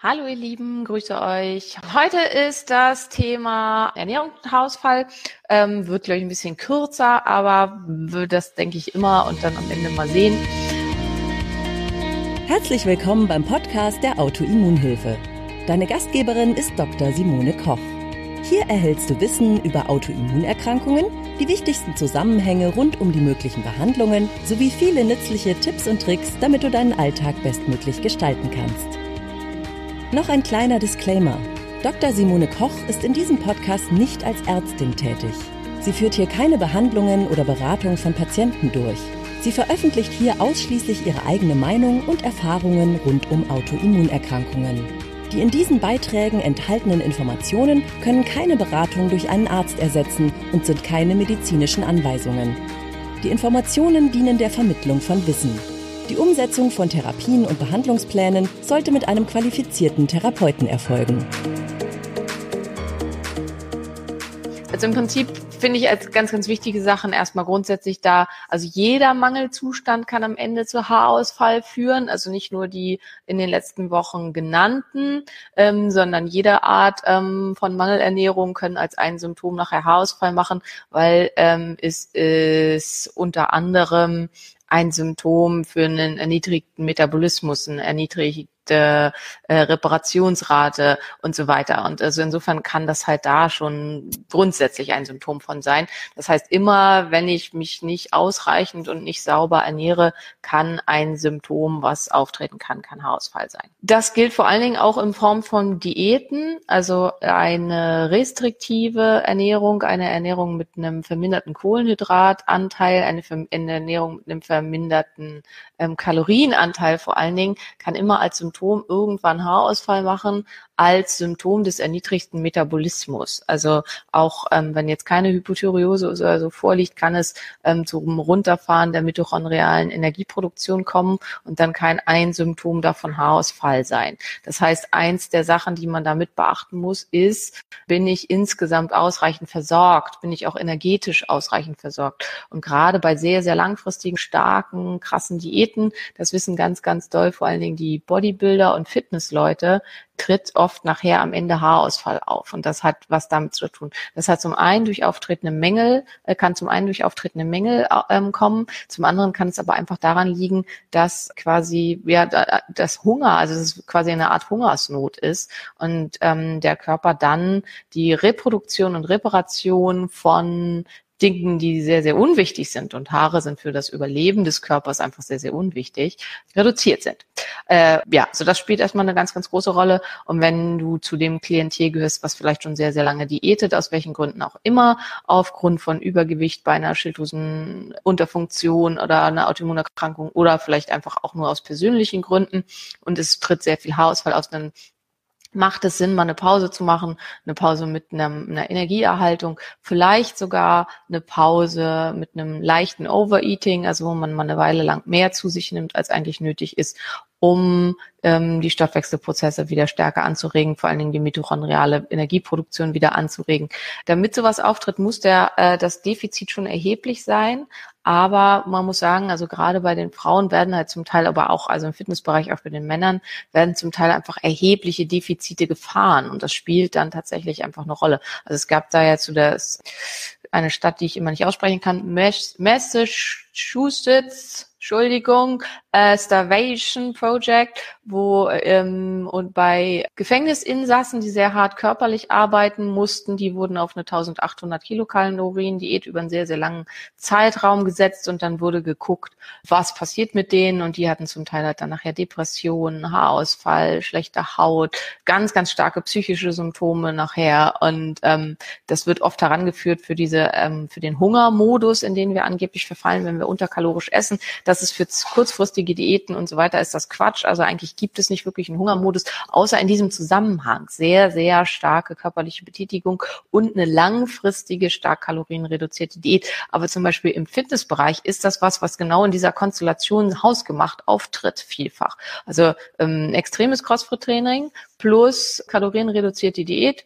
Hallo ihr Lieben, grüße euch. Heute ist das Thema Ernährung und Hausfall. Ähm, wird, glaube ich, ein bisschen kürzer, aber wird das, denke ich, immer und dann am Ende mal sehen. Herzlich willkommen beim Podcast der Autoimmunhilfe. Deine Gastgeberin ist Dr. Simone Koch. Hier erhältst du Wissen über Autoimmunerkrankungen, die wichtigsten Zusammenhänge rund um die möglichen Behandlungen sowie viele nützliche Tipps und Tricks, damit du deinen Alltag bestmöglich gestalten kannst. Noch ein kleiner Disclaimer. Dr. Simone Koch ist in diesem Podcast nicht als Ärztin tätig. Sie führt hier keine Behandlungen oder Beratung von Patienten durch. Sie veröffentlicht hier ausschließlich ihre eigene Meinung und Erfahrungen rund um Autoimmunerkrankungen. Die in diesen Beiträgen enthaltenen Informationen können keine Beratung durch einen Arzt ersetzen und sind keine medizinischen Anweisungen. Die Informationen dienen der Vermittlung von Wissen. Die Umsetzung von Therapien und Behandlungsplänen sollte mit einem qualifizierten Therapeuten erfolgen. Also im Prinzip finde ich als ganz, ganz wichtige Sachen erstmal grundsätzlich da, also jeder Mangelzustand kann am Ende zu Haarausfall führen, also nicht nur die in den letzten Wochen genannten, ähm, sondern jede Art ähm, von Mangelernährung können als ein Symptom nachher Haarausfall machen, weil ähm, es ist unter anderem ein Symptom für einen erniedrigten Metabolismus, ein erniedrigten äh, Reparationsrate und so weiter. Und also insofern kann das halt da schon grundsätzlich ein Symptom von sein. Das heißt, immer wenn ich mich nicht ausreichend und nicht sauber ernähre, kann ein Symptom, was auftreten kann, kann Haarausfall sein. Das gilt vor allen Dingen auch in Form von Diäten, also eine restriktive Ernährung, eine Ernährung mit einem verminderten Kohlenhydratanteil, eine, eine Ernährung mit einem verminderten ähm, Kalorienanteil vor allen Dingen, kann immer als Symptom Symptom irgendwann Haarausfall machen als Symptom des erniedrigten Metabolismus. Also auch ähm, wenn jetzt keine Hypothyreose oder so vorliegt, kann es ähm, zum Runterfahren der mitochondrialen Energieproduktion kommen und dann kein ein Symptom davon Haarausfall sein. Das heißt, eins der Sachen, die man damit beachten muss, ist, bin ich insgesamt ausreichend versorgt? Bin ich auch energetisch ausreichend versorgt? Und gerade bei sehr, sehr langfristigen, starken, krassen Diäten, das wissen ganz, ganz doll vor allen Dingen die Bodybuilder, Bodybuilder und Fitnessleute tritt oft nachher am Ende Haarausfall auf. Und das hat was damit zu tun. Das hat zum einen durch auftretende Mängel, äh, kann zum einen durch auftretende Mängel ähm, kommen. Zum anderen kann es aber einfach daran liegen, dass quasi, ja, das Hunger, also es quasi eine Art Hungersnot ist und ähm, der Körper dann die Reproduktion und Reparation von Dingen, die sehr, sehr unwichtig sind, und Haare sind für das Überleben des Körpers einfach sehr, sehr unwichtig, reduziert sind. Äh, ja, so das spielt erstmal eine ganz, ganz große Rolle. Und wenn du zu dem Klientel gehörst, was vielleicht schon sehr, sehr lange diätet, aus welchen Gründen auch immer, aufgrund von Übergewicht bei einer Schilddrüsenunterfunktion oder einer Autoimmunerkrankung oder vielleicht einfach auch nur aus persönlichen Gründen und es tritt sehr viel Haarausfall aus, dann macht es Sinn, mal eine Pause zu machen, eine Pause mit einem, einer Energieerhaltung, vielleicht sogar eine Pause mit einem leichten Overeating, also wo man mal eine Weile lang mehr zu sich nimmt, als eigentlich nötig ist, um ähm, die Stoffwechselprozesse wieder stärker anzuregen, vor allen Dingen die mitochondriale Energieproduktion wieder anzuregen. Damit sowas auftritt, muss der, äh, das Defizit schon erheblich sein. Aber man muss sagen, also gerade bei den Frauen werden halt zum Teil, aber auch, also im Fitnessbereich auch bei den Männern, werden zum Teil einfach erhebliche Defizite gefahren. Und das spielt dann tatsächlich einfach eine Rolle. Also es gab da ja zu der, eine Stadt, die ich immer nicht aussprechen kann, Massachusetts, Entschuldigung, äh, Starvation Project, wo ähm, und bei Gefängnisinsassen, die sehr hart körperlich arbeiten mussten, die wurden auf eine 1800 Kilokalorien Diät über einen sehr, sehr langen Zeitraum gesetzt und dann wurde geguckt, was passiert mit denen und die hatten zum Teil halt dann nachher Depressionen, Haarausfall, schlechte Haut, ganz, ganz starke psychische Symptome nachher und ähm, das wird oft herangeführt für diese, ähm, für den Hungermodus, in den wir angeblich verfallen, wenn wir unterkalorisch essen. Das ist für kurzfristige Diäten und so weiter ist das Quatsch. Also eigentlich gibt es nicht wirklich einen Hungermodus, außer in diesem Zusammenhang. Sehr, sehr starke körperliche Betätigung und eine langfristige, stark kalorienreduzierte Diät. Aber zum Beispiel im Fitnessbereich ist das was, was genau in dieser Konstellation hausgemacht auftritt, vielfach. Also ähm, extremes Crossfit-Training plus kalorienreduzierte Diät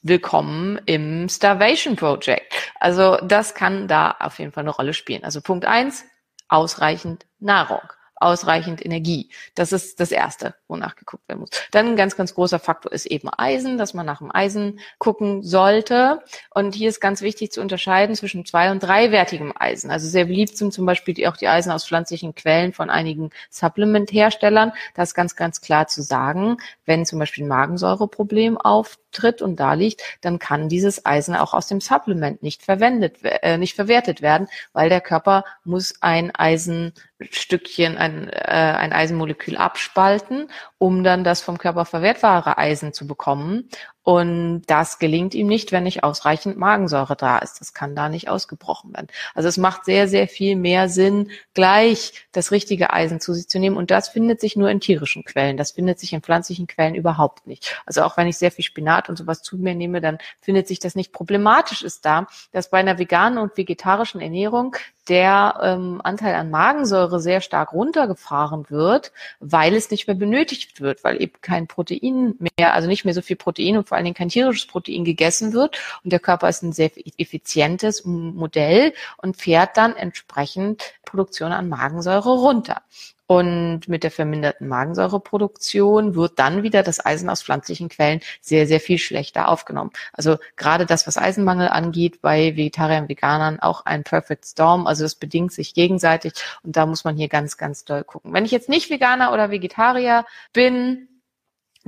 willkommen im Starvation Project. Also das kann da auf jeden Fall eine Rolle spielen. Also Punkt eins, ausreichend Nahrung ausreichend Energie. Das ist das Erste, wonach geguckt werden muss. Dann ein ganz, ganz großer Faktor ist eben Eisen, dass man nach dem Eisen gucken sollte. Und hier ist ganz wichtig zu unterscheiden zwischen zwei- und dreiwertigem Eisen. Also sehr beliebt sind zum Beispiel auch die Eisen aus pflanzlichen Quellen von einigen Supplement-Herstellern. Da ist ganz, ganz klar zu sagen, wenn zum Beispiel ein Magensäureproblem auftritt und da liegt, dann kann dieses Eisen auch aus dem Supplement nicht verwendet, äh, nicht verwertet werden, weil der Körper muss ein Eisenstückchen, ein, äh, ein Eisenmolekül abspalten, um dann das vom Körper verwertbare Eisen zu bekommen. Und das gelingt ihm nicht, wenn nicht ausreichend Magensäure da ist. Das kann da nicht ausgebrochen werden. Also es macht sehr, sehr viel mehr Sinn, gleich das richtige Eisen zu sich zu nehmen. Und das findet sich nur in tierischen Quellen. Das findet sich in pflanzlichen Quellen überhaupt nicht. Also auch wenn ich sehr viel Spinat und sowas zu mir nehme, dann findet sich das nicht. Problematisch ist da, dass bei einer veganen und vegetarischen Ernährung der ähm, Anteil an Magensäure sehr stark runtergefahren wird, weil es nicht mehr benötigt wird, weil eben kein Protein mehr, also nicht mehr so viel Protein und vor allen Dingen kein tierisches Protein gegessen wird. Und der Körper ist ein sehr effizientes Modell und fährt dann entsprechend Produktion an Magensäure runter. Und mit der verminderten Magensäureproduktion wird dann wieder das Eisen aus pflanzlichen Quellen sehr, sehr viel schlechter aufgenommen. Also gerade das, was Eisenmangel angeht, bei Vegetariern und Veganern auch ein Perfect Storm. Also das bedingt sich gegenseitig und da muss man hier ganz, ganz doll gucken. Wenn ich jetzt nicht Veganer oder Vegetarier bin,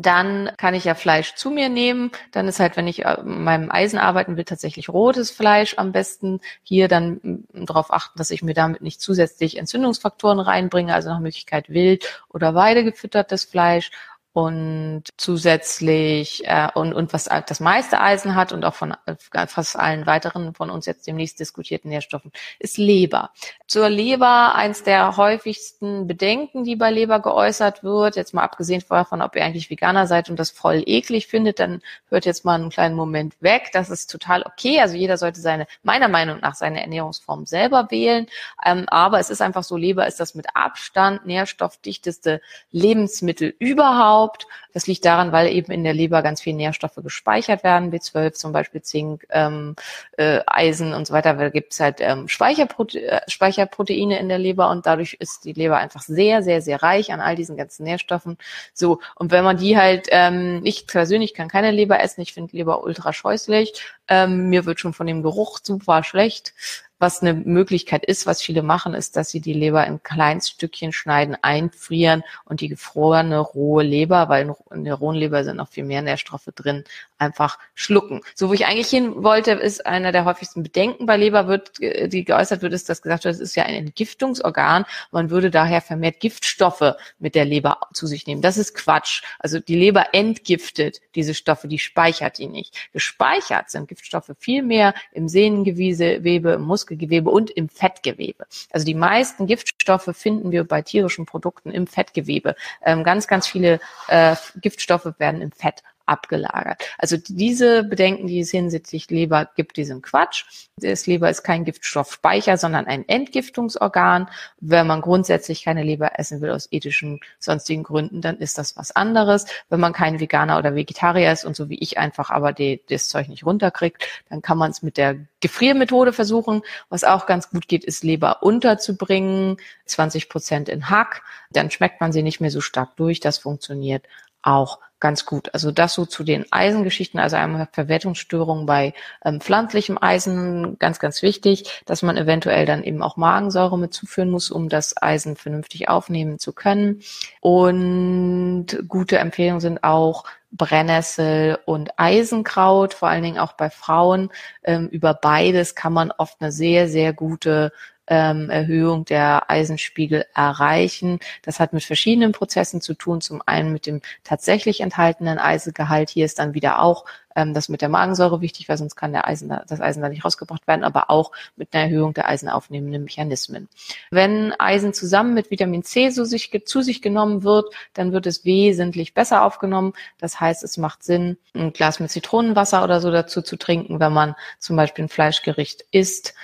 dann kann ich ja Fleisch zu mir nehmen. Dann ist halt, wenn ich äh, mit meinem Eisen arbeiten will, tatsächlich rotes Fleisch am besten. Hier dann darauf achten, dass ich mir damit nicht zusätzlich Entzündungsfaktoren reinbringe, also nach Möglichkeit wild oder weidegefüttertes Fleisch und zusätzlich äh, und, und was das meiste Eisen hat und auch von äh, fast allen weiteren von uns jetzt demnächst diskutierten Nährstoffen ist Leber. Zur Leber eins der häufigsten Bedenken, die bei Leber geäußert wird, jetzt mal abgesehen davon, ob ihr eigentlich Veganer seid und das voll eklig findet, dann hört jetzt mal einen kleinen Moment weg. Das ist total okay. Also jeder sollte seine, meiner Meinung nach, seine Ernährungsform selber wählen. Ähm, aber es ist einfach so, Leber ist das mit Abstand nährstoffdichteste Lebensmittel überhaupt überhaupt. Das liegt daran, weil eben in der Leber ganz viele Nährstoffe gespeichert werden, B12 zum Beispiel, Zink, ähm, äh, Eisen und so weiter. Da gibt es halt ähm, Speicherprote äh, Speicherproteine in der Leber und dadurch ist die Leber einfach sehr, sehr, sehr reich an all diesen ganzen Nährstoffen. So, und wenn man die halt, ähm, ich persönlich kann keine Leber essen, ich finde Leber ultra scheußlich. Ähm, mir wird schon von dem Geruch super schlecht. Was eine Möglichkeit ist, was viele machen, ist, dass sie die Leber in Kleinststückchen schneiden, einfrieren und die gefrorene rohe Leber, weil in der rohen Leber sind noch viel mehr Nährstoffe drin, einfach schlucken. So, wo ich eigentlich hin wollte, ist einer der häufigsten Bedenken bei Leber wird, äh, die geäußert wird, ist, dass gesagt wird, es ist ja ein Entgiftungsorgan. Man würde daher vermehrt Giftstoffe mit der Leber zu sich nehmen. Das ist Quatsch. Also die Leber entgiftet diese Stoffe, die speichert die nicht. Gespeichert sind Giftstoffe viel mehr im Sehnengewebe, im Muskel Muskelgewebe und im Fettgewebe. Also die meisten Giftstoffe finden wir bei tierischen Produkten im Fettgewebe. Ähm, ganz, ganz viele äh, Giftstoffe werden im Fett abgelagert. Also diese Bedenken, die es hinsichtlich Leber gibt, die sind Quatsch. Das Leber ist kein Giftstoffspeicher, sondern ein Entgiftungsorgan. Wenn man grundsätzlich keine Leber essen will aus ethischen, sonstigen Gründen, dann ist das was anderes. Wenn man kein Veganer oder Vegetarier ist und so wie ich einfach aber die, das Zeug nicht runterkriegt, dann kann man es mit der Gefriermethode versuchen. Was auch ganz gut geht, ist Leber unterzubringen, 20 Prozent in Hack. Dann schmeckt man sie nicht mehr so stark durch. Das funktioniert auch ganz gut. Also das so zu den Eisengeschichten, also einmal Verwertungsstörungen bei ähm, pflanzlichem Eisen, ganz, ganz wichtig, dass man eventuell dann eben auch Magensäure mit zuführen muss, um das Eisen vernünftig aufnehmen zu können. Und gute Empfehlungen sind auch Brennnessel und Eisenkraut, vor allen Dingen auch bei Frauen. Ähm, über beides kann man oft eine sehr, sehr gute ähm, Erhöhung der Eisenspiegel erreichen. Das hat mit verschiedenen Prozessen zu tun. Zum einen mit dem tatsächlich enthaltenen Eisengehalt. Hier ist dann wieder auch ähm, das mit der Magensäure wichtig, weil sonst kann der Eisen da, das Eisen da nicht rausgebracht werden, aber auch mit einer Erhöhung der eisenaufnehmenden Mechanismen. Wenn Eisen zusammen mit Vitamin C so sich, zu sich genommen wird, dann wird es wesentlich besser aufgenommen. Das heißt, es macht Sinn, ein Glas mit Zitronenwasser oder so dazu zu trinken, wenn man zum Beispiel ein Fleischgericht isst,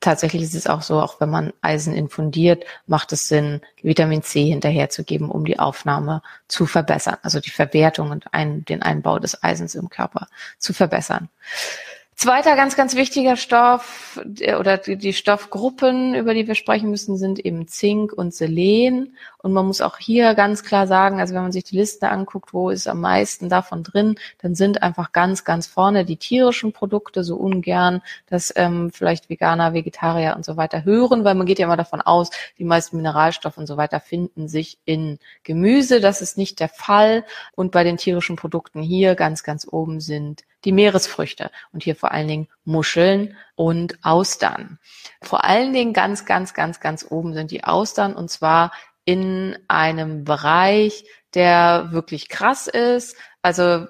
tatsächlich ist es auch so, auch wenn man Eisen infundiert, macht es Sinn, Vitamin C hinterherzugeben, um die Aufnahme zu verbessern, also die Verwertung und ein, den Einbau des Eisens im Körper zu verbessern. Zweiter ganz, ganz wichtiger Stoff oder die, die, Stoffgruppen, über die wir sprechen müssen, sind eben Zink und Selen. Und man muss auch hier ganz klar sagen, also wenn man sich die Liste anguckt, wo ist am meisten davon drin, dann sind einfach ganz, ganz vorne die tierischen Produkte so ungern, dass ähm, vielleicht Veganer, Vegetarier und so weiter hören, weil man geht ja immer davon aus, die meisten Mineralstoffe und so weiter finden sich in Gemüse. Das ist nicht der Fall. Und bei den tierischen Produkten hier ganz, ganz oben sind die Meeresfrüchte und hier vor allen Dingen Muscheln und Austern. Vor allen Dingen ganz, ganz, ganz, ganz oben sind die Austern und zwar in einem Bereich, der wirklich krass ist. Also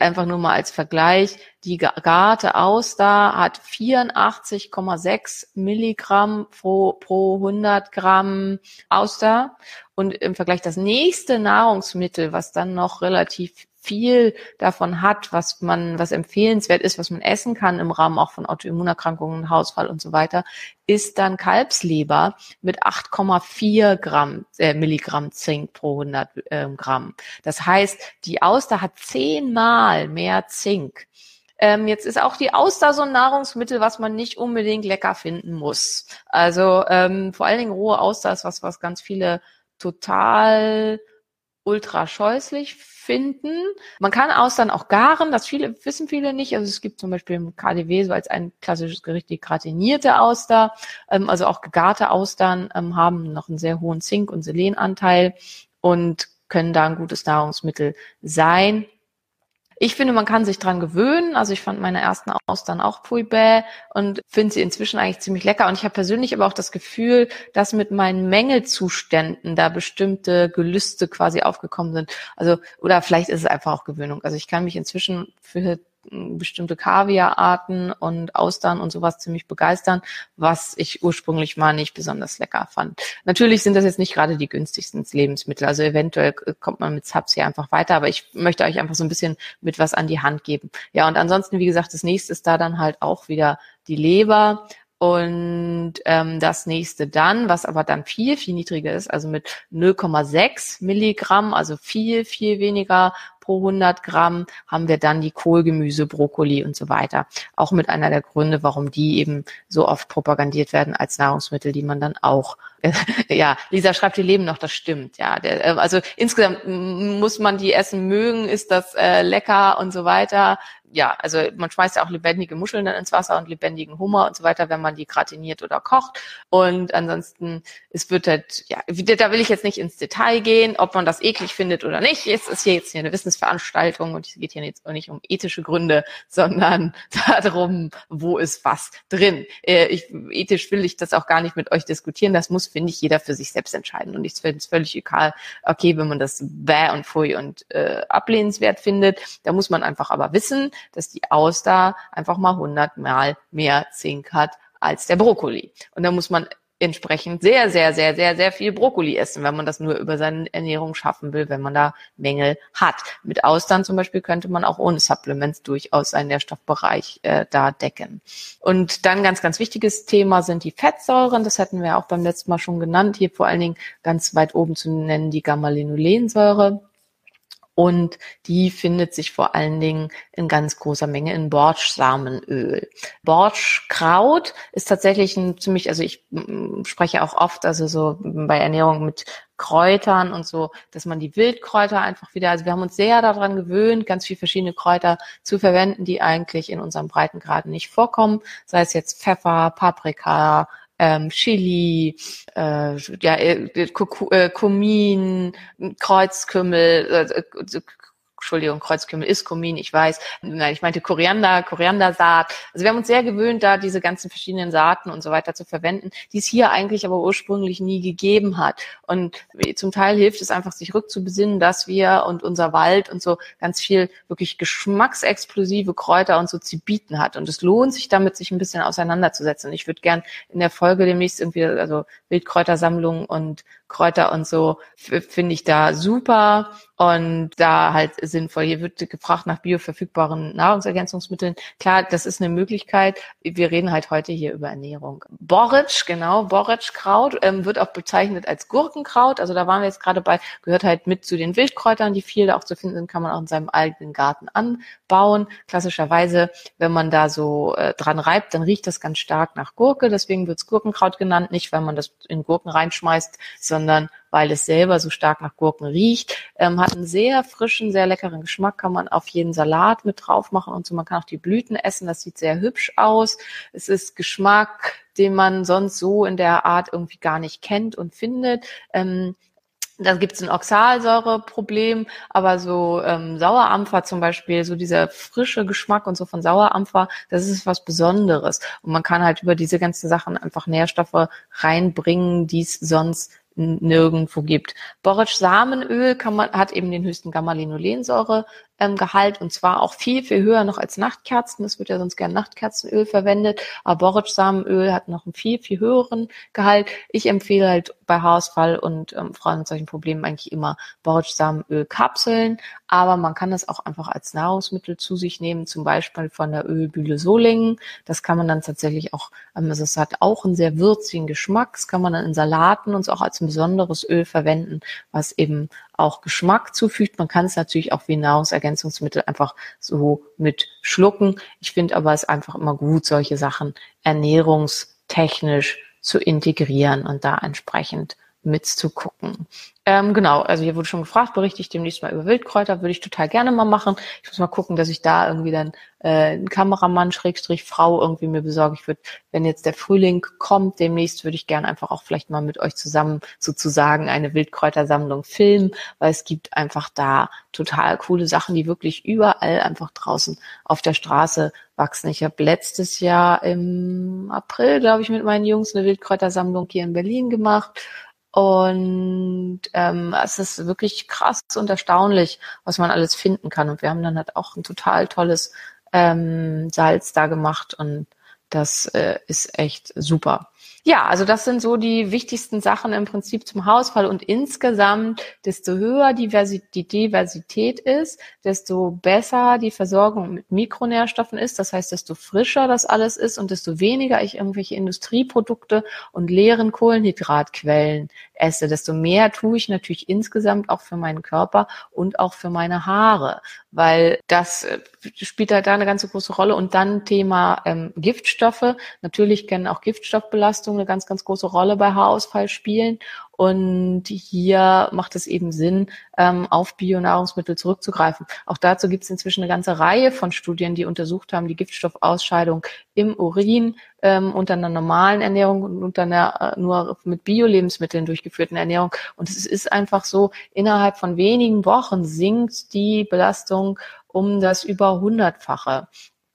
einfach nur mal als Vergleich, die gegarte Auster hat 84,6 Milligramm pro, pro 100 Gramm Auster. Und im Vergleich das nächste Nahrungsmittel, was dann noch relativ viel davon hat, was man, was empfehlenswert ist, was man essen kann im Rahmen auch von Autoimmunerkrankungen, Hausfall und so weiter, ist dann Kalbsleber mit 8,4 Gramm, äh, Milligramm Zink pro 100 äh, Gramm. Das heißt, die Auster hat zehnmal mehr Zink. Ähm, jetzt ist auch die Auster so ein Nahrungsmittel, was man nicht unbedingt lecker finden muss. Also ähm, vor allen Dingen rohe Auster ist was, was ganz viele total ultra scheußlich finden. Man kann Austern auch garen, das viele, wissen viele nicht. Also es gibt zum Beispiel im KDW so als ein klassisches Gericht die gratinierte Auster. Ähm, also auch gegarte Austern ähm, haben noch einen sehr hohen Zink- und Selenanteil und können da ein gutes Nahrungsmittel sein. Ich finde, man kann sich dran gewöhnen. Also ich fand meine ersten Austern auch pui bäh und finde sie inzwischen eigentlich ziemlich lecker. Und ich habe persönlich aber auch das Gefühl, dass mit meinen Mängelzuständen da bestimmte Gelüste quasi aufgekommen sind. Also, oder vielleicht ist es einfach auch Gewöhnung. Also ich kann mich inzwischen für bestimmte Kaviararten und Austern und sowas ziemlich begeistern, was ich ursprünglich mal nicht besonders lecker fand. Natürlich sind das jetzt nicht gerade die günstigsten Lebensmittel, also eventuell kommt man mit Subs hier einfach weiter, aber ich möchte euch einfach so ein bisschen mit was an die Hand geben. Ja, und ansonsten, wie gesagt, das nächste ist da dann halt auch wieder die Leber. Und ähm, das nächste dann, was aber dann viel, viel niedriger ist, also mit 0,6 Milligramm, also viel, viel weniger pro 100 Gramm haben wir dann die Kohlgemüse, Brokkoli und so weiter. Auch mit einer der Gründe, warum die eben so oft propagandiert werden als Nahrungsmittel, die man dann auch ja, Lisa schreibt, die leben noch, das stimmt, ja. Der, äh, also insgesamt muss man die essen mögen, ist das äh, lecker und so weiter ja, also man schmeißt ja auch lebendige Muscheln dann ins Wasser und lebendigen Hummer und so weiter, wenn man die gratiniert oder kocht. Und ansonsten, es wird halt, ja, da will ich jetzt nicht ins Detail gehen, ob man das eklig findet oder nicht. Es ist hier jetzt hier eine Wissensveranstaltung und es geht hier jetzt nicht um ethische Gründe, sondern darum, wo ist was drin. Äh, ich, ethisch will ich das auch gar nicht mit euch diskutieren. Das muss, finde ich, jeder für sich selbst entscheiden. Und ich finde es völlig egal, okay, wenn man das bäh und pfui und äh, ablehnenswert findet. Da muss man einfach aber wissen, dass die Auster einfach mal 100 Mal mehr Zink hat als der Brokkoli. Und da muss man entsprechend sehr, sehr, sehr, sehr, sehr viel Brokkoli essen, wenn man das nur über seine Ernährung schaffen will, wenn man da Mängel hat. Mit Austern zum Beispiel könnte man auch ohne Supplements durchaus seinen Nährstoffbereich äh, da decken. Und dann ganz, ganz wichtiges Thema sind die Fettsäuren. Das hatten wir auch beim letzten Mal schon genannt. Hier vor allen Dingen ganz weit oben zu nennen die Gamma-Linolensäure und die findet sich vor allen Dingen in ganz großer Menge in Bordsamenöl. Borschkraut ist tatsächlich ein ziemlich, also ich spreche auch oft, also so bei Ernährung mit Kräutern und so, dass man die Wildkräuter einfach wieder, also wir haben uns sehr daran gewöhnt, ganz viele verschiedene Kräuter zu verwenden, die eigentlich in unserem Breitengraden nicht vorkommen, sei es jetzt Pfeffer, Paprika, ähm, Chili, äh, ja, äh, Kumin, Kreuzkümmel, äh, Entschuldigung, Kreuzkümmel ist Kumin, ich weiß. Nein, ich meinte Koriander, Koriandersaat. Also wir haben uns sehr gewöhnt, da diese ganzen verschiedenen Saaten und so weiter zu verwenden, die es hier eigentlich aber ursprünglich nie gegeben hat. Und zum Teil hilft es einfach, sich rückzubesinnen, dass wir und unser Wald und so ganz viel wirklich geschmacksexplosive Kräuter und so zu bieten hat. Und es lohnt sich damit, sich ein bisschen auseinanderzusetzen. Und ich würde gern in der Folge demnächst irgendwie, also Wildkräutersammlung und Wildkräuter und so finde ich da super und da halt sinnvoll. Hier wird gefragt nach bioverfügbaren Nahrungsergänzungsmitteln. Klar, das ist eine Möglichkeit. Wir reden halt heute hier über Ernährung. Borretsch, genau, Borretschkraut ähm, wird auch bezeichnet als Gurkenkraut. Also da waren wir jetzt gerade bei, gehört halt mit zu den Wildkräutern, die viel da auch zu finden sind, kann man auch in seinem eigenen Garten anbauen. Klassischerweise, wenn man da so äh, dran reibt, dann riecht das ganz stark nach Gurke. Deswegen wird's Gurkenkraut genannt. Nicht, weil man das in Gurken reinschmeißt, sondern weil es selber so stark nach Gurken riecht. Ähm, hat einen sehr frischen, sehr leckeren Geschmack, kann man auf jeden Salat mit drauf machen und so. Man kann auch die Blüten essen, das sieht sehr hübsch aus. Es ist Geschmack, den man sonst so in der Art irgendwie gar nicht kennt und findet. Ähm, da gibt es ein Oxalsäureproblem, aber so ähm, Sauerampfer zum Beispiel, so dieser frische Geschmack und so von Sauerampfer, das ist was Besonderes. Und man kann halt über diese ganzen Sachen einfach Nährstoffe reinbringen, die es sonst nirgendwo gibt. Boric Samenöl kann man, hat eben den höchsten Gamma-Linolensäure ähm, Gehalt und zwar auch viel, viel höher noch als Nachtkerzen. Das wird ja sonst gern Nachtkerzenöl verwendet, aber Borretsch-Samenöl hat noch einen viel, viel höheren Gehalt. Ich empfehle halt bei Haarausfall und ähm, Frauen mit solchen Problemen eigentlich immer Borretsch-Samenöl-Kapseln, aber man kann das auch einfach als Nahrungsmittel zu sich nehmen, zum Beispiel von der Ölbühle Solingen. Das kann man dann tatsächlich auch, ähm, also es hat auch einen sehr würzigen Geschmack. Das kann man dann in Salaten und auch als ein besonderes Öl verwenden, was eben auch Geschmack zufügt. Man kann es natürlich auch wie Nahrungsergänzungsmittel einfach so mit schlucken. Ich finde aber es einfach immer gut, solche Sachen ernährungstechnisch zu integrieren und da entsprechend mitzugucken. Ähm, genau, also hier wurde schon gefragt, berichte ich demnächst mal über Wildkräuter, würde ich total gerne mal machen. Ich muss mal gucken, dass ich da irgendwie dann äh, einen Kameramann, Schrägstrich, Frau irgendwie mir besorge. Ich würde, wenn jetzt der Frühling kommt, demnächst würde ich gerne einfach auch vielleicht mal mit euch zusammen sozusagen eine Wildkräutersammlung filmen, weil es gibt einfach da total coole Sachen, die wirklich überall einfach draußen auf der Straße wachsen. Ich habe letztes Jahr im April, glaube ich, mit meinen Jungs eine Wildkräutersammlung hier in Berlin gemacht und ähm, es ist wirklich krass und erstaunlich, was man alles finden kann. Und wir haben dann halt auch ein total tolles ähm, Salz da gemacht und das äh, ist echt super. Ja, also das sind so die wichtigsten Sachen im Prinzip zum Hausfall und insgesamt, desto höher die Diversität ist, desto besser die Versorgung mit Mikronährstoffen ist. Das heißt, desto frischer das alles ist und desto weniger ich irgendwelche Industrieprodukte und leeren Kohlenhydratquellen esse, desto mehr tue ich natürlich insgesamt auch für meinen Körper und auch für meine Haare, weil das äh, spielt halt da eine ganz große Rolle. Und dann Thema ähm, Giftstoffe. Natürlich können auch Giftstoffbelastungen eine ganz, ganz große Rolle bei Haarausfall spielen. Und hier macht es eben Sinn, ähm, auf Bionahrungsmittel zurückzugreifen. Auch dazu gibt es inzwischen eine ganze Reihe von Studien, die untersucht haben, die Giftstoffausscheidung im Urin ähm, unter einer normalen Ernährung und unter einer äh, nur mit Bio-Lebensmitteln durchgeführten Ernährung. Und es ist einfach so, innerhalb von wenigen Wochen sinkt die Belastung um das über hundertfache.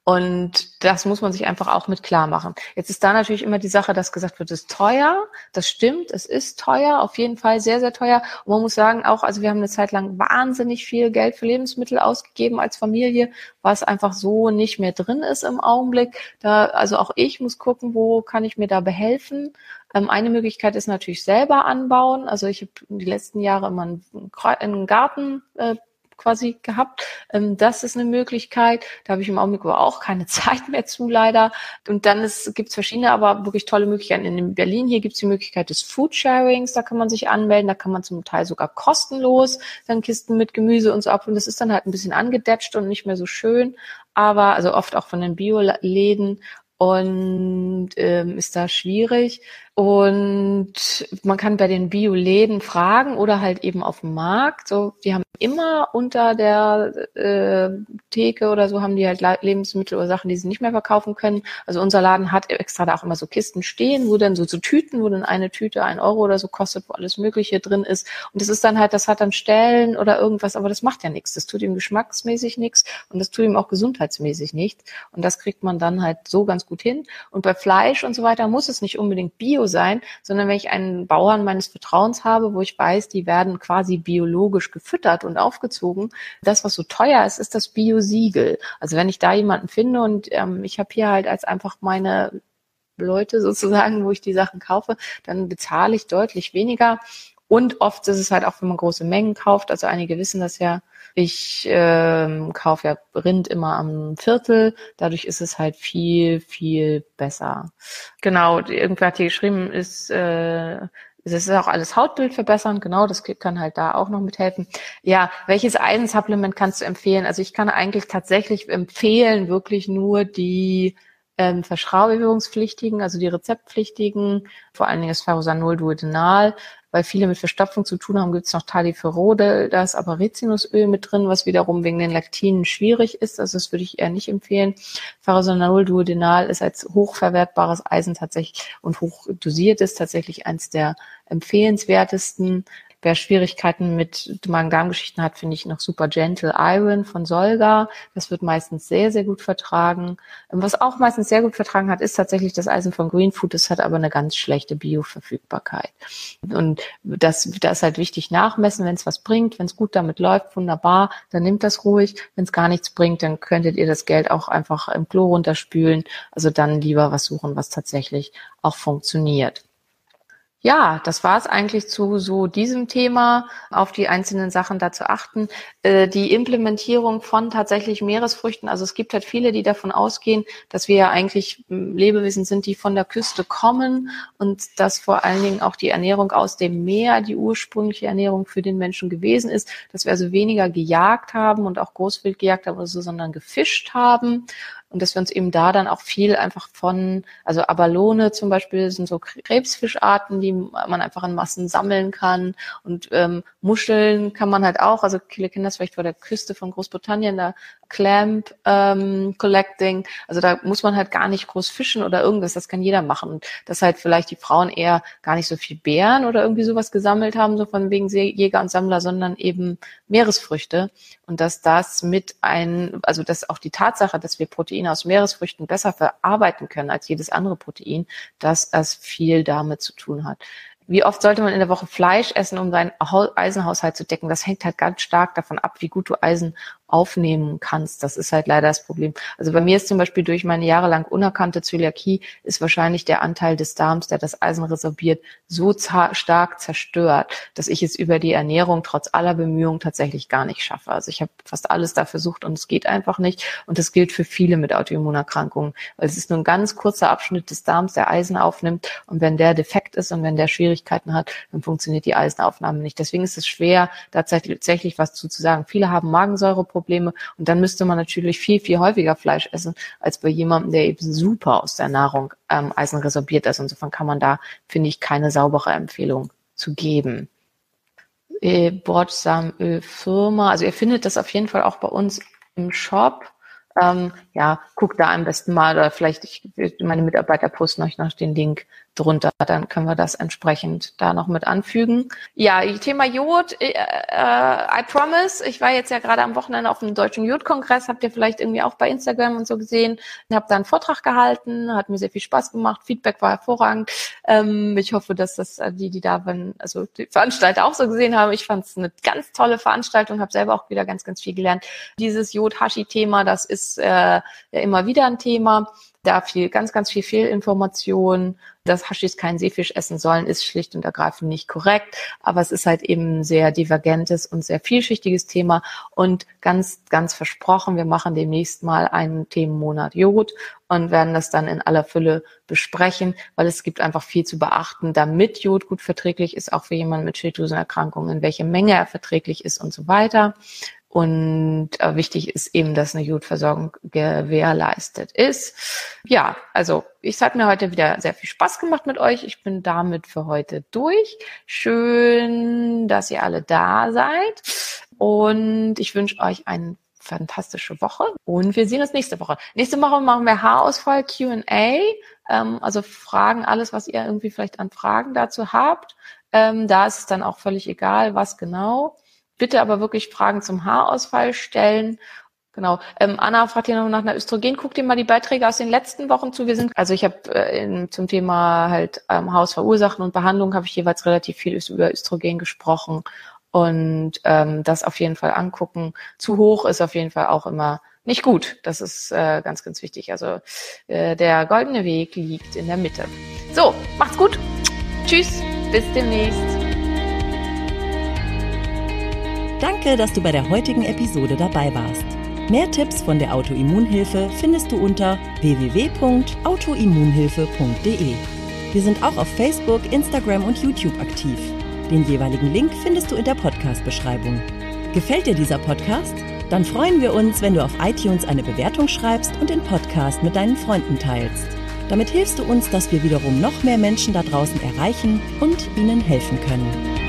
Und das muss man sich einfach auch mit klar machen. Jetzt ist da natürlich immer die Sache, dass gesagt wird, es ist teuer. Das stimmt, es ist teuer, auf jeden Fall sehr, sehr teuer. Und man muss sagen, auch, also wir haben eine Zeit lang wahnsinnig viel Geld für Lebensmittel ausgegeben als Familie, was einfach so nicht mehr drin ist im Augenblick. Da, also auch ich muss gucken, wo kann ich mir da behelfen. Ähm, eine Möglichkeit ist natürlich selber anbauen. Also ich habe die letzten Jahre immer einen, Garten äh, quasi gehabt. Ähm, das ist eine Möglichkeit. Da habe ich im Augenblick aber auch keine Zeit mehr zu, leider. Und dann gibt es verschiedene, aber wirklich tolle Möglichkeiten. In Berlin hier gibt es die Möglichkeit des Foodsharings, da kann man sich anmelden, da kann man zum Teil sogar kostenlos dann Kisten mit Gemüse und so ab. Das ist dann halt ein bisschen angedetscht und nicht mehr so schön. Aber, also oft auch von den Bioläden und ähm, ist da schwierig. Und man kann bei den Bioläden fragen oder halt eben auf dem Markt. So, die haben immer unter der äh, Theke oder so haben die halt Lebensmittel oder Sachen, die sie nicht mehr verkaufen können. Also unser Laden hat extra da auch immer so Kisten stehen, wo dann so, so Tüten, wo dann eine Tüte ein Euro oder so kostet, wo alles Mögliche drin ist. Und das ist dann halt, das hat dann Stellen oder irgendwas, aber das macht ja nichts. Das tut ihm geschmacksmäßig nichts und das tut ihm auch gesundheitsmäßig nichts. Und das kriegt man dann halt so ganz gut hin. Und bei Fleisch und so weiter muss es nicht unbedingt Bio sein, sondern wenn ich einen Bauern meines Vertrauens habe, wo ich weiß, die werden quasi biologisch gefüttert und aufgezogen, das, was so teuer ist, ist das Bio-Siegel. Also wenn ich da jemanden finde und ähm, ich habe hier halt als einfach meine Leute sozusagen, wo ich die Sachen kaufe, dann bezahle ich deutlich weniger Und oft ist es halt auch, wenn man große Mengen kauft, also einige wissen das ja, ich ähm, kaufe ja Rind immer am Viertel, dadurch ist es halt viel, viel besser. Genau, irgendwer hat hier geschrieben, ist äh, es ist auch alles Hautbild verbessern, genau, das kann halt da auch noch mithelfen. Ja, welches Eisensupplement kannst du empfehlen? Also ich kann eigentlich tatsächlich empfehlen, wirklich nur die ähm, Verschraubungspflichtigen, also die rezeptpflichtigen, vor allen Dingen das Ferrosanol duodenal, weil viele mit Verstopfung zu tun haben, gibt es noch Taliferode, da ist aber Rizinusöl mit drin, was wiederum wegen den Laktinen schwierig ist, also das würde ich eher nicht empfehlen. Ferrosanol duodenal ist als hochverwertbares Eisen tatsächlich und hoch dosiert ist tatsächlich eins der empfehlenswertesten. Wer Schwierigkeiten mit Magen-Darm-Geschichten hat, finde ich noch super Gentle Iron von Solga. Das wird meistens sehr, sehr gut vertragen. Was auch meistens sehr gut vertragen hat, ist tatsächlich das Eisen von Green Food. Das hat aber eine ganz schlechte Bioverfügbarkeit. Und das, das ist halt wichtig nachmessen, wenn es was bringt. Wenn es gut damit läuft, wunderbar, dann nimmt das ruhig. Wenn es gar nichts bringt, dann könntet ihr das Geld auch einfach im Klo runterspülen. Also dann lieber was suchen, was tatsächlich auch funktioniert. Ja, das war es eigentlich zu so diesem Thema, auf die einzelnen Sachen da zu achten. Äh, die Implementierung von tatsächlich Meeresfrüchten, also es gibt halt viele, die davon ausgehen, dass wir ja eigentlich hm, Lebewesen sind, die von der Küste kommen und dass vor allen Dingen auch die Ernährung aus dem Meer die ursprüngliche Ernährung für den Menschen gewesen ist, dass wir also weniger gejagt haben und auch Großwild gejagt haben, so, sondern gefischt haben und dass wir uns eben da dann auch viel einfach von, also Abalone zum Beispiel sind so Krebsfischarten, die man einfach in Massen sammeln kann und ähm, Muscheln kann man halt auch, also viele kennen das vielleicht vor der Küste von Großbritannien, da Clamp ähm, Collecting. Also da muss man halt gar nicht groß fischen oder irgendwas. Das kann jeder machen. Und dass halt vielleicht die Frauen eher gar nicht so viel Bären oder irgendwie sowas gesammelt haben, so von wegen Jäger und Sammler, sondern eben Meeresfrüchte. Und dass das mit ein, also dass auch die Tatsache, dass wir Proteine aus Meeresfrüchten besser verarbeiten können als jedes andere Protein, dass das viel damit zu tun hat. Wie oft sollte man in der Woche Fleisch essen, um seinen Eisenhaushalt zu decken? Das hängt halt ganz stark davon ab, wie gut du Eisen aufnehmen kannst. Das ist halt leider das Problem. Also bei mir ist zum Beispiel durch meine jahrelang unerkannte Zöliakie ist wahrscheinlich der Anteil des Darms, der das Eisen resorbiert, so stark zerstört, dass ich es über die Ernährung trotz aller Bemühungen tatsächlich gar nicht schaffe. Also ich habe fast alles da versucht und es geht einfach nicht. Und das gilt für viele mit Autoimmunerkrankungen, weil es ist nur ein ganz kurzer Abschnitt des Darms, der Eisen aufnimmt. Und wenn der defekt ist und wenn der Schwierigkeiten hat, dann funktioniert die Eisenaufnahme nicht. Deswegen ist es schwer, da tatsächlich was zu, sagen. Viele haben Magensäure Probleme. Und dann müsste man natürlich viel, viel häufiger Fleisch essen, als bei jemandem, der eben super aus der Nahrung ähm, Eisen resorbiert ist. Insofern kann man da, finde ich, keine saubere Empfehlung zu geben. Äh, Bordsamölfirma, also ihr findet das auf jeden Fall auch bei uns im Shop. Ähm, ja, guckt da am besten mal oder vielleicht ich, meine Mitarbeiter posten euch noch den Link drunter. Dann können wir das entsprechend da noch mit anfügen. Ja, Thema Jod, äh, äh, I promise. Ich war jetzt ja gerade am Wochenende auf dem Deutschen Jodkongress, habt ihr vielleicht irgendwie auch bei Instagram und so gesehen. Ich habe da einen Vortrag gehalten, hat mir sehr viel Spaß gemacht, Feedback war hervorragend. Ähm, ich hoffe, dass das äh, die, die da waren, also die Veranstalter auch so gesehen haben. Ich fand es eine ganz tolle Veranstaltung, habe selber auch wieder ganz, ganz viel gelernt. Dieses Jod-Hashi-Thema, das ist äh, ja immer wieder ein Thema da viel, ganz, ganz viel Fehlinformation, dass Haschis keinen Seefisch essen sollen, ist schlicht und ergreifend nicht korrekt. Aber es ist halt eben ein sehr divergentes und sehr vielschichtiges Thema und ganz, ganz versprochen, wir machen demnächst mal einen Themenmonat Jod und werden das dann in aller Fülle besprechen, weil es gibt einfach viel zu beachten, damit Jod gut verträglich ist, auch für jemanden mit Schilddrüsenerkrankungen, in welche Menge er verträglich ist und so weiter. Und äh, wichtig ist eben, dass eine Jodversorgung gewährleistet ist. Ja, also es hat mir heute wieder sehr viel Spaß gemacht mit euch. Ich bin damit für heute durch. Schön, dass ihr alle da seid. Und ich wünsche euch eine fantastische Woche. Und wir sehen uns nächste Woche. Nächste Woche machen wir Haarausfall Q&A. Ähm, also Fragen, alles, was ihr irgendwie vielleicht an Fragen dazu habt. Ähm, da ist es dann auch völlig egal, was genau. Bitte aber wirklich Fragen zum Haarausfall stellen. Genau. Ähm, Anna fragt hier noch nach einer Östrogen. Guck dir mal die Beiträge aus den letzten Wochen zu. Wir sind, also ich habe äh, zum Thema halt ähm, Hausverursachen und Behandlung habe ich jeweils relativ viel über Östrogen gesprochen und ähm, das auf jeden Fall angucken. Zu hoch ist auf jeden Fall auch immer nicht gut. Das ist äh, ganz, ganz wichtig. Also äh, der goldene Weg liegt in der Mitte. So, macht's gut. Tschüss, bis demnächst. Danke, dass du bei der heutigen Episode dabei warst. Mehr Tipps von der Autoimmunhilfe findest du unter www.autoimmunhilfe.de. Wir sind auch auf Facebook, Instagram und YouTube aktiv. Den jeweiligen Link findest du in der Podcast-Beschreibung. Gefällt dir dieser Podcast? Dann freuen wir uns, wenn du auf iTunes eine Bewertung schreibst und den Podcast mit deinen Freunden teilst. Damit hilfst du uns, dass wir wiederum noch mehr Menschen da draußen erreichen und ihnen helfen können.